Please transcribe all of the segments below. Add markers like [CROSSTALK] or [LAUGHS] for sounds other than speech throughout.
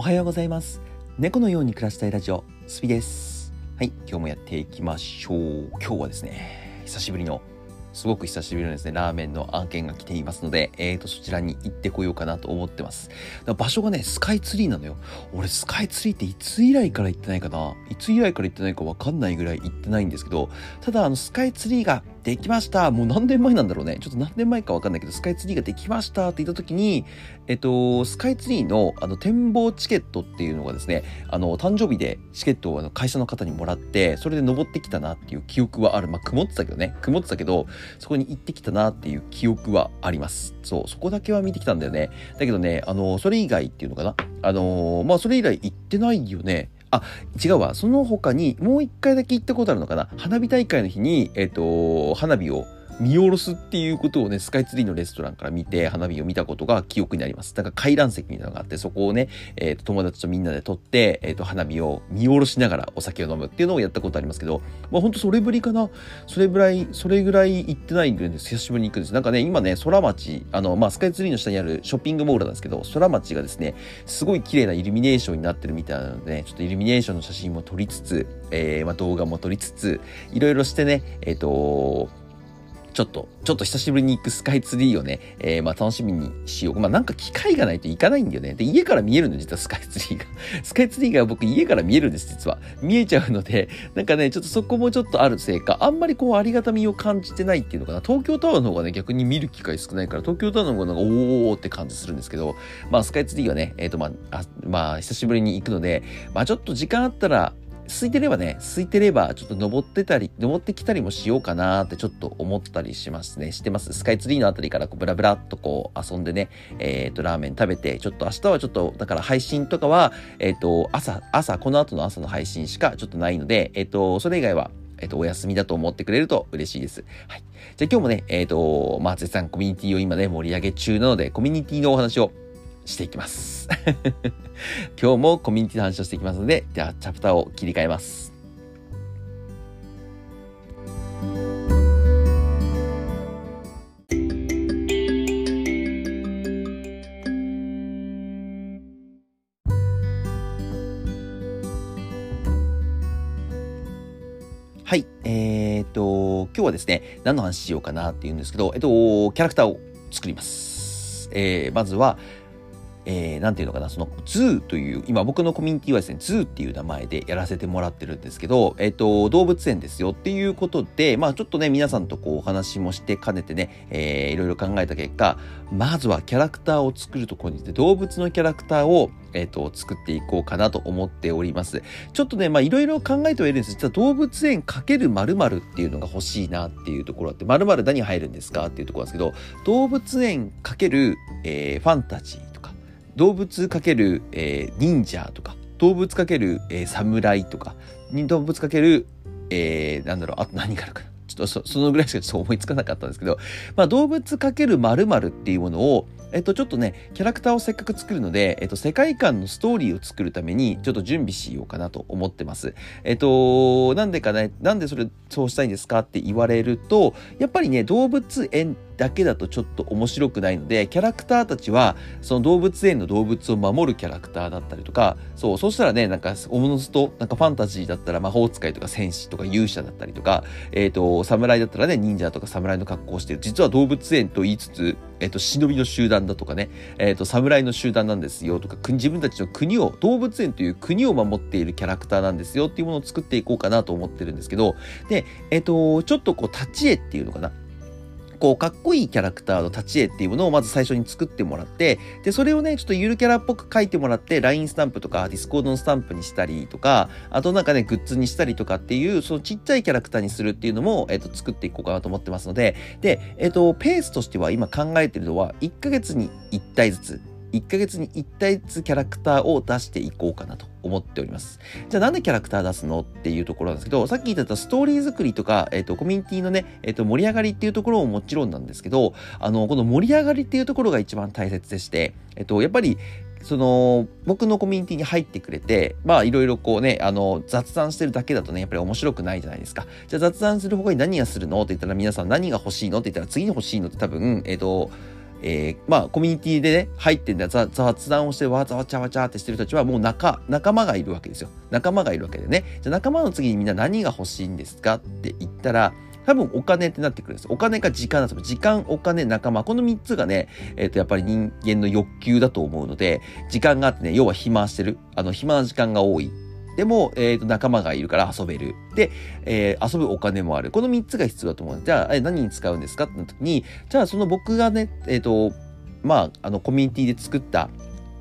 おはようございます猫のように暮らしたいラジオスピですはい今日もやっていきましょう今日はですね久しぶりのすごく久しぶりのですね、ラーメンの案件が来ていますので、えーと、そちらに行ってこようかなと思ってます。場所がね、スカイツリーなのよ。俺、スカイツリーっていつ以来から行ってないかないつ以来から行ってないかわかんないぐらい行ってないんですけど、ただ、あの、スカイツリーができましたもう何年前なんだろうね。ちょっと何年前かわかんないけど、スカイツリーができましたって言った時に、えっと、スカイツリーのあの展望チケットっていうのがですね、あの、誕生日でチケットをあの会社の方にもらって、それで登ってきたなっていう記憶はある。まあ、曇ってたけどね。曇ってたけど、そこに行ってきたなっていう記憶はあります。そう、そこだけは見てきたんだよね。だけどね、あの、それ以外っていうのかな。あの、まあ、それ以来行ってないよね。あ、違うわ。その他にもう一回だけ行ったことあるのかな。花火大会の日に、えっ、と、花火を見下ろすっていうことをね、スカイツリーのレストランから見て、花火を見たことが記憶にあります。だから階段席みたいなのがあって、そこをね、えっ、ー、と、友達とみんなで撮って、えっ、ー、と、花火を見下ろしながらお酒を飲むっていうのをやったことありますけど、まあほんとそれぶりかな。それぐらい、それぐらい行ってないんです。久しぶりに行くんです。なんかね、今ね、空町、あの、まあスカイツリーの下にあるショッピングモールなんですけど、空町がですね、すごい綺麗なイルミネーションになってるみたいなのでね、ちょっとイルミネーションの写真も撮りつつ、えー、まあ動画も撮りつつ、いろいろしてね、えっ、ー、と、ちょっと、ちょっと久しぶりに行くスカイツリーをね、えー、まあ楽しみにしよう。まあなんか機会がないと行かないんだよね。で、家から見えるの、実はスカイツリーが。[LAUGHS] スカイツリーが僕家から見えるんです、実は。見えちゃうので、なんかね、ちょっとそこもちょっとあるせいか、あんまりこうありがたみを感じてないっていうのかな。東京タワーの方がね、逆に見る機会少ないから、東京タワーの方がなんかおーって感じするんですけど、まあスカイツリーはね、えっ、ー、とまあ、あまあ久しぶりに行くので、まあちょっと時間あったら、空いてればね、空いてればちょっと登ってたり、登ってきたりもしようかなってちょっと思ったりしますね。してます。スカイツリーのあたりからこうブラブラっとこう遊んでね、えっ、ー、と、ラーメン食べて、ちょっと明日はちょっと、だから配信とかは、えっ、ー、と、朝、朝、この後の朝の配信しかちょっとないので、えっ、ー、と、それ以外は、えっ、と、お休みだと思ってくれると嬉しいです。はい。じゃあ今日もね、えっ、と、まあ、絶賛コミュニティを今ね、盛り上げ中なので、コミュニティのお話をしていきます。[LAUGHS] 今日もコミュニティの話をしていきますので、じゃチャプターを切り替えます。はい。えー、っと、今日はですね、何の話しようかなっていうんですけど、えっと、キャラクターを作ります。えー、まずは、えー、ていうのかな、その、 Zoo という、今僕のコミュニティはですね、 Zoo っていう名前でやらせてもらってるんですけど、えっ、ー、と、動物園ですよっていうことで、まあちょっとね、皆さんとこうお話もして兼ねてね、えー、いろいろ考えた結果、まずはキャラクターを作るところに、動物のキャラクターを、えっ、ー、と、作っていこうかなと思っております。ちょっとね、まあいろいろ考えてはいるんです。実は動物園かける〇〇っていうのが欲しいなっていうところあって、〇〇何入るんですかっていうところなんですけど、動物園かける、えー、ファンタジー動物×、えー、忍者とか、動物×、えー、侍とか、動物かける、えー、なんだろう、あと何があるかな。ちょっとそのぐらいしかちょっと思いつかなかったんですけど、まあ、動物かける〇〇っていうものを、えっと、ちょっとね、キャラクターをせっかく作るので、えっと、世界観のストーリーを作るために、ちょっと準備しようかなと思ってます。えっと、なんでかね、なんでそれ、そうしたいんですかって言われると、やっぱりね、動物園だけだとちょっと面白くないので、キャラクターたちは、その動物園の動物を守るキャラクターだったりとか、そう、そうしたらね、なんか、おのずと、なんかファンタジーだったら魔法使いとか戦士とか勇者だったりとか、えっ、と、侍だったらね、忍者とか侍の格好をして。実は動物園と言いつつ、えっ、と、忍びの集団だとかね、えっ、ー、と、侍の集団なんですよとか、自分たちの国を、動物園という国を守っているキャラクターなんですよっていうものを作っていこうかなと思ってるんですけど、で、えっ、と、ちょっとこう、立ち絵っていうのかな。こう、かっこいいキャラクターの立ち絵っていうものをまず最初に作ってもらって、で、それをね、ちょっとゆるキャラっぽく書いてもらって、LINE スタンプとか、Discord のスタンプにしたりとか、あとなんかね、グッズにしたりとかっていう、そのちっちゃいキャラクターにするっていうのも、えっ、と、作っていこうかなと思ってますので、で、えっ、と、ペースとしては今考えてるのは、1ヶ月に1体ずつ、1ヶ月に1体ずつキャラクターを出していこうかなと思っております。じゃあなんでキャラクター出すのっていうところなんですけど、さっき言ったストーリー作りとか、えっ、ー、と、コミュニティのね、えっ、ー、と、盛り上がりっていうところももちろんなんですけど、あの、この盛り上がりっていうところが一番大切でして、えっ、ー、と、やっぱり、その、僕のコミュニティに入ってくれて、まあいろいろこうね、あの、雑談してるだけだとね、やっぱり面白くないじゃないですか。じゃあ雑談する他に何がするのって言ったら皆さん何が欲しいのって言ったら次に欲しいのって多分、えっ、と、えー、まあ、コミュニティでね、入ってんだ、雑談をして、わちゃわちゃわちゃってしてる人たちは、もう仲、仲間がいるわけですよ。仲間がいるわけでね。じゃ仲間の次にみんな何が欲しいんですかって言ったら、多分お金ってなってくるんです。お金か時間なんです。時間、お金、仲間。この3つがね、えっ、ー、と、やっぱり人間の欲求だと思うので、時間があってね、要は暇してる。あの、暇な時間が多い。でも、え、ー、と、仲間がいるから遊べる。で、えー、遊ぶお金もある。この3つが必要だと思う。じゃあ、何に使うんですかってなった時に、じゃあ、その僕がね、えっ、と、まあ、あの、コミュニティで作った、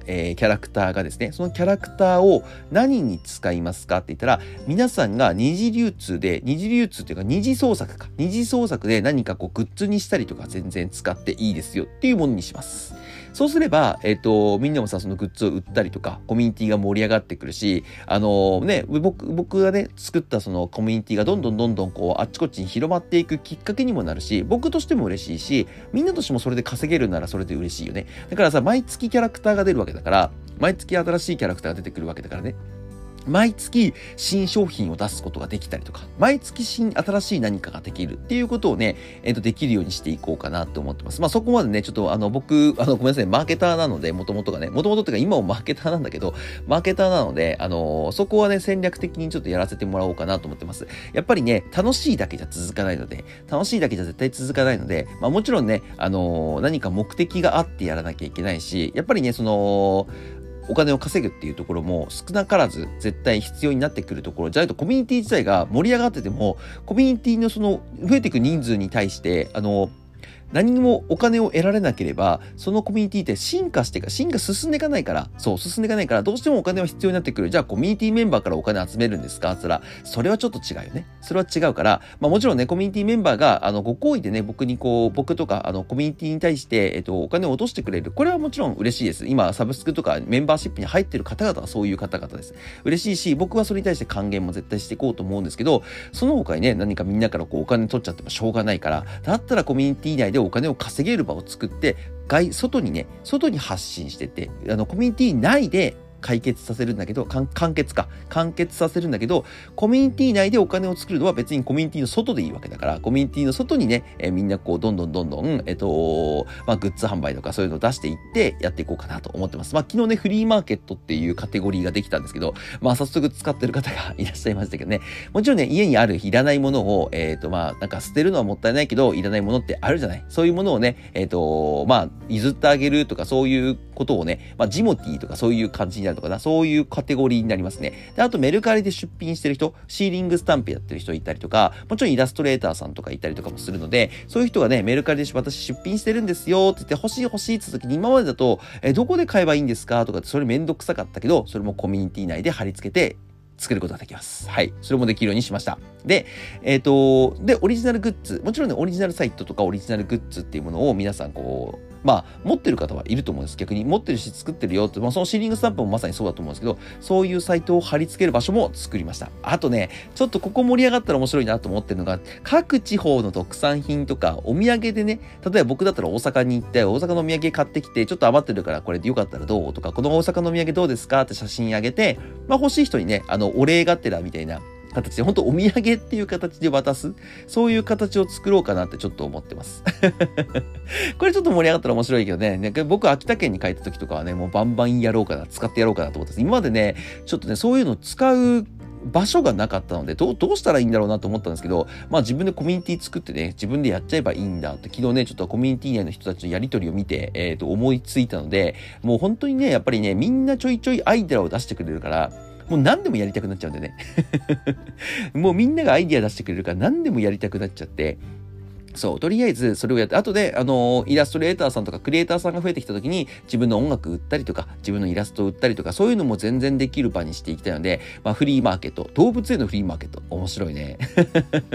えー、キャラクターがですね、そのキャラクターを何に使いますかって言ったら、皆さんが二次流通で、二次流通っていうか二次創作か。二次創作で何かこうグッズにしたりとか全然使っていいですよっていうものにします。そうすれば、えっ、ー、と、みんなもさ、そのグッズを売ったりとか、コミュニティが盛り上がってくるし、あのー、ね、僕、僕がね、作ったそのコミュニティがどんどんどんどんこう、あっちこっちに広まっていくきっかけにもなるし、僕としても嬉しいし、みんなとしてもそれで稼げるならそれで嬉しいよね。だからさ、毎月キャラクターが出るわけだから、毎月新しいキャラクターが出てくるわけだからね。毎月新商品を出すことができたりとか、毎月新、新しい何かができるっていうことをね、えっ、ー、と、できるようにしていこうかなと思ってます。まあそこまでね、ちょっとあの、僕、あの、ごめんなさい、マーケターなので、もともとがね、もともとっていうか今もマーケターなんだけど、マーケターなので、あのー、そこはね、戦略的にちょっとやらせてもらおうかなと思ってます。やっぱりね、楽しいだけじゃ続かないので、楽しいだけじゃ絶対続かないので、まあもちろんね、あのー、何か目的があってやらなきゃいけないし、やっぱりね、その、お金を稼ぐっていうところも少なからず絶対必要になってくるところ。じゃないとコミュニティ自体が盛り上がっててもコミュニティのその増えていく人数に対してあの何もお金を得られなければ、そのコミュニティって進化してか、進化進んでいかないから、そう、進んでいかないから、どうしてもお金は必要になってくる。じゃあ、コミュニティメンバーからお金集めるんですか？つったら、それはちょっと違うよね。それは違うから、まあもちろんね、コミュニティメンバーが、あの、ご好意でね、僕にこう、僕とか、あの、コミュニティに対して、えっと、お金を落としてくれる。これはもちろん嬉しいです。今、サブスクとかメンバーシップに入ってる方々はそういう方々です。嬉しいし、僕はそれに対して還元も絶対していこうと思うんですけど、その他にね、何かみんなからこう、お金取っちゃってもしょうがないから、だったらコミュニティ内でお金を稼げる場を作って、外、外にね、外に発信してて、あの、コミュニティ内で解決させるんだけど、完結か。完結させるんだけど、コミュニティ内でお金を作るのは別にコミュニティの外でいいわけだから、コミュニティの外にね、えー、みんなこう、どんどんどんどん、えっ、ー、と、まあ、グッズ販売とかそういうのを出していってやっていこうかなと思ってます。まあ、昨日ね、フリーマーケットっていうカテゴリーができたんですけど、まあ、早速使ってる方がいらっしゃいましたけどね。もちろんね、家にあるいらないものを、えっ、ー、と、まあ、なんか捨てるのはもったいないけど、いらないものってあるじゃないそういうものをね、えっ、と、まあ、譲ってあげるとか、そういうことをね、まあ、ジモティーとかそういう感じになるのかな。そういうカテゴリーになりますね。で、あとメルカリで出品してる人、シーリングスタンプやってる人いたりとか、もちろんイラストレーターさんとかいたりとかもするので、そういう人がね、メルカリで私出品してるんですよって言って欲しい欲しいって言った時に今までだと、え、どこで買えばいいんですかとかってそれめんどくさかったけど、それもコミュニティ内で貼り付けて作ることができます。はい。それもできるようにしました。で、えっ、ー、と、で、オリジナルグッズ。もちろんね、オリジナルサイトとかオリジナルグッズっていうものを皆さんこう、まあ、持ってる方はいると思うんです。逆に持ってるし作ってるよって、まあ、そのシーリングスタンプもまさにそうだと思うんですけど、そういうサイトを貼り付ける場所も作りました。あとね、ちょっとここ盛り上がったら面白いなと思ってるのが、各地方の特産品とか、お土産でね、例えば僕だったら大阪に行って、大阪のお土産買ってきて、ちょっと余ってるからこれでよかったらどうとか、この大阪のお土産どうですかって写真あげて、まあ欲しい人にね、あの、お礼がてらみたいな形で、本当お土産っていう形で渡す、そういう形を作ろうかなってちょっと思ってます。[LAUGHS] これちょっと盛り上がったら面白いけどね、ね僕秋田県に帰った時とかはね、もうバンバンやろうかな、使ってやろうかなと思ってます。今までね、ちょっとね、そういうの使う場所がなかったので、どう、どうしたらいいんだろうなと思ったんですけど、まあ自分でコミュニティ作ってね、自分でやっちゃえばいいんだって、昨日ね、ちょっとコミュニティ内の人たちのやりとりを見て、えっ、ー、と、思いついたので、もう本当にね、やっぱりね、みんなちょいちょいアイデアを出してくれるから、もう何でもやりたくなっちゃうんだよね。[LAUGHS] もうみんながアイディア出してくれるから何でもやりたくなっちゃって、そう、とりあえずそれをやって、後で、あのイラストレーターさんとかクリエイターさんが増えてきた時に、自分の音楽売ったりとか、自分のイラストを売ったりとか、そういうのも全然できる場にしていきたいので、まあ、フリーマーケット、動物へのフリーマーケット、面白いね。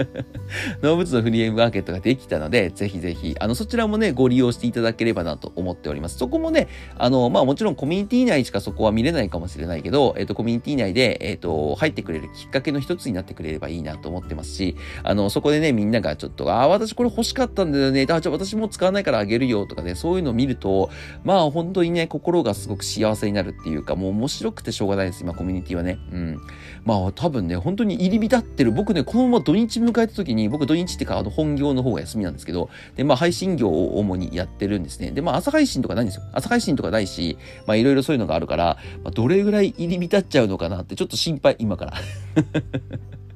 [LAUGHS] 動物のフリーマーケットができたので、ぜひぜひ、あの、そちらもね、ご利用していただければなと思っております。そこもね、あの、まあ、もちろんコミュニティ内しかそこは見れないかもしれないけど、えっ、ー、と、コミュニティ内で、えっ、ー、と、入ってくれるきっかけの一つになってくれればいいなと思ってますし、あの、そこでね、みんながちょっと、ああ、私これ欲しかったんだよね。あ、じゃあ私も使わないからあげるよとかね、そういうのを見ると、まあ本当にね、心がすごく幸せになるっていうか、もう面白くてしょうがないです、今コミュニティはね。うん。まあ多分ね、本当に入り浸ってる。僕ね、このまま土日迎えた時に、僕土日ってか、あの本業の方が休みなんですけど、で、まあ配信業を主にやってるんですね。で、まあ朝配信とかないんですよ。朝配信とかないし、まあいろいろそういうのがあるから、まあ、どれぐらい入り浸っちゃうのかなってちょっと心配、今から。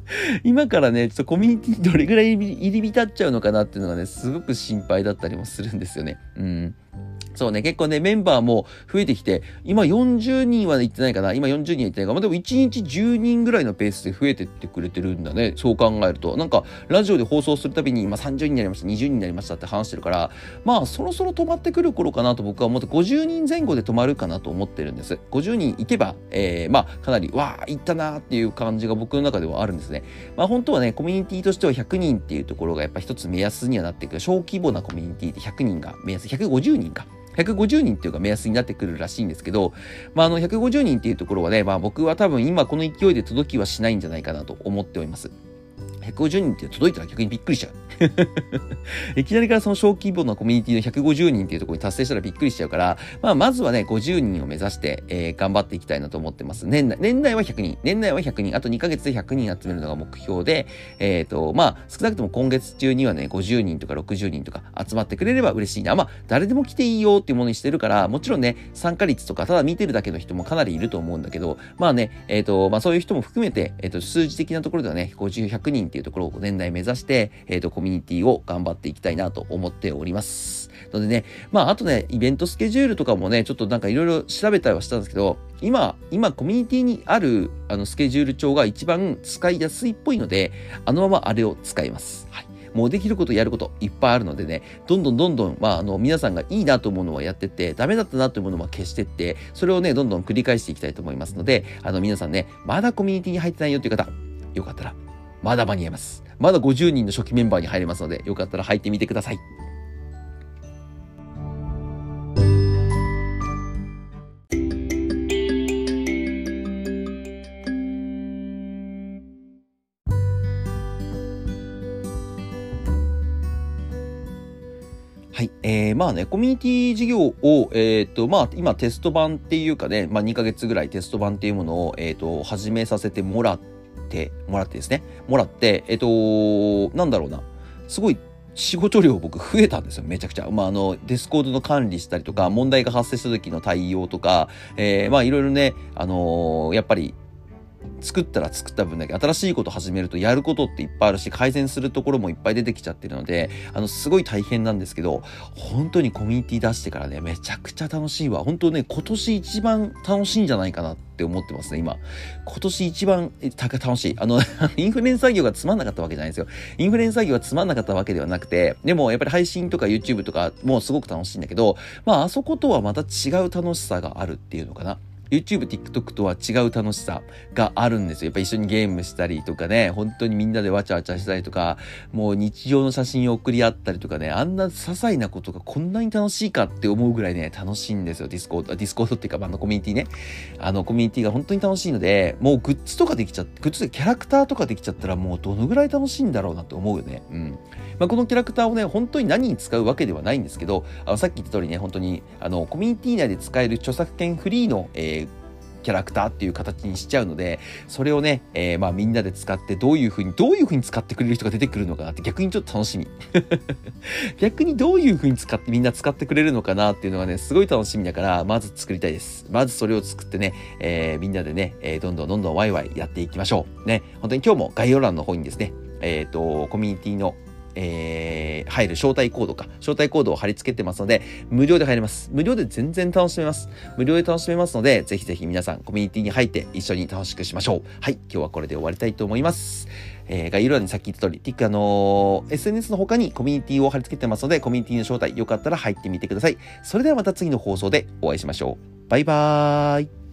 [LAUGHS] 今からね、ちょっとコミュニティにどれぐらい入り浸っちゃうのかなっていうのがね、すごく心配だったりもするんですよね。うん。そうね、結構ね、メンバーも増えてきて、今40人は行ってないかな。今40人は行ってないか。まあ、でも1日10人ぐらいのペースで増えてってくれてるんだね。そう考えると。なんか、ラジオで放送するたびに、今30人になりました、20人になりましたって話してるから、まあ、そろそろ止まってくる頃かなと僕は思って、50人前後で止まるかなと思ってるんです。50人行けば、えー、まあ、かなり、わあ、行ったなーっていう感じが僕の中ではあるんですね。まあ、本当はね、コミュニティとしては100人っていうところがやっぱ一つ目安にはなってくる。小規模なコミュニティって100人が目安、150人か。150人っていうか目安になってくるらしいんですけど、まあ、あの、150人っていうところはね、まあ僕は多分今この勢いで届きはしないんじゃないかなと思っております。150人って届いたら逆にびっくりしちゃう。[LAUGHS] いきなりからその小規模なコミュニティの150人っていうところに達成したらびっくりしちゃうから、まあ、まずはね、50人を目指して、えー、頑張っていきたいなと思ってます。年内、年内は100人。年内は100人。あと2ヶ月で100人集めるのが目標で、えっ、ー、と、まあ、少なくとも今月中にはね、50人とか60人とか集まってくれれば嬉しいな。まあ、誰でも来ていいよっていうものにしてるから、もちろんね、参加率とか、ただ見てるだけの人もかなりいると思うんだけど、まあね、えっ、ー、と、まあそういう人も含めて、えっ、と、数字的なところではね、50、100人っていうところを年内目指して、えっ、と、ミニティを頑張っていきたいなと思っております。のでね、まあ、あとね、イベントスケジュールとかもね、ちょっとなんかいろいろ調べたりはしたんですけど、今、今、コミュニティにある、あの、スケジュール帳が一番使いやすいっぽいので、あのままあれを使います。はい。もうできることやることいっぱいあるのでね、どんどんどんどん、まあ、あの、皆さんがいいなと思うのはやってって、ダメだったなというものは消してって、それをね、どんどん繰り返していきたいと思いますので、あの、皆さんね、まだコミュニティに入ってないよという方、よかったら、まだ間に合います。まだ50人の初期メンバーに入れますので、よかったら入ってみてください。はい。えー、まあね、コミュニティ事業を、えっ、ー、と、まあ、今テスト版っていうかね、まあ、2ヶ月ぐらいテスト版っていうものを、えっ、ー、と、始めさせてもらって、てもらってですね、もらって、えっ、と、なんだろうな、すごい仕事量僕増えたんですよ、めちゃくちゃ。まあ、あの、 Discord の管理したりとか、問題が発生した時の対応とか、えー、まあ、いろいろね、あのー、やっぱり、作ったら作った分だけ新しいこと始めるとやることっていっぱいあるし改善するところもいっぱい出てきちゃってるのであのすごい大変なんですけど本当にコミュニティ出してからねめちゃくちゃ楽しいわ。本当ね今年一番楽しいんじゃないかなって思ってますね今。今年一番楽しい。あの [LAUGHS] インフルエンサー業がつまんなかったわけじゃないですよ。インフルエンサー業がつまんなかったわけではなくてでもやっぱり配信とか YouTube とかもすごく楽しいんだけどまああそことはまた違う楽しさがあるっていうのかな。YouTube、TikTok とは違う楽しさがあるんですよ。やっぱ一緒にゲームしたりとかね、本当にみんなでわちゃわちゃしたりとか、もう日常の写真を送り合ったりとかね、あんな些細なことがこんなに楽しいかって思うぐらいね、楽しいんですよ。 Discord、Discord っていうか、あのコミュニティね。あのコミュニティが本当に楽しいので、もうグッズとかできちゃって、グッズでキャラクターとかできちゃったらもうどのぐらい楽しいんだろうなって思うよね。うん。まあ、このキャラクターをね、本当に何に使うわけではないんですけど、あのさっき言った通りね、本当に、あの、コミュニティ内で使える著作権フリーの、えーキャラクターっていう形にしちゃうので、それをね、えー、まあみんなで使ってどういう風に、どういう風に使ってくれる人が出てくるのかなって逆にちょっと楽しみ。[LAUGHS] 逆にどういう風に使ってみんな使ってくれるのかなっていうのがね、すごい楽しみだから、まず作りたいです。まずそれを作ってね、えー、みんなでね、えー、どんどんどんどんワイワイやっていきましょう。ね、本当に今日も概要欄の方にですね、えっ、と、コミュニティのえー、入る招待コードか。招待コードを貼り付けてますので、無料で入れます。無料で全然楽しめます。無料で楽しめますので、ぜひぜひ皆さんコミュニティに入って一緒に楽しくしましょう。はい、今日はこれで終わりたいと思います。えー、概要欄にさっき言った通り、ティックあのー、SNS の他にコミュニティを貼り付けてますので、コミュニティの招待よかったら入ってみてください。それではまた次の放送でお会いしましょう。バイバーイ。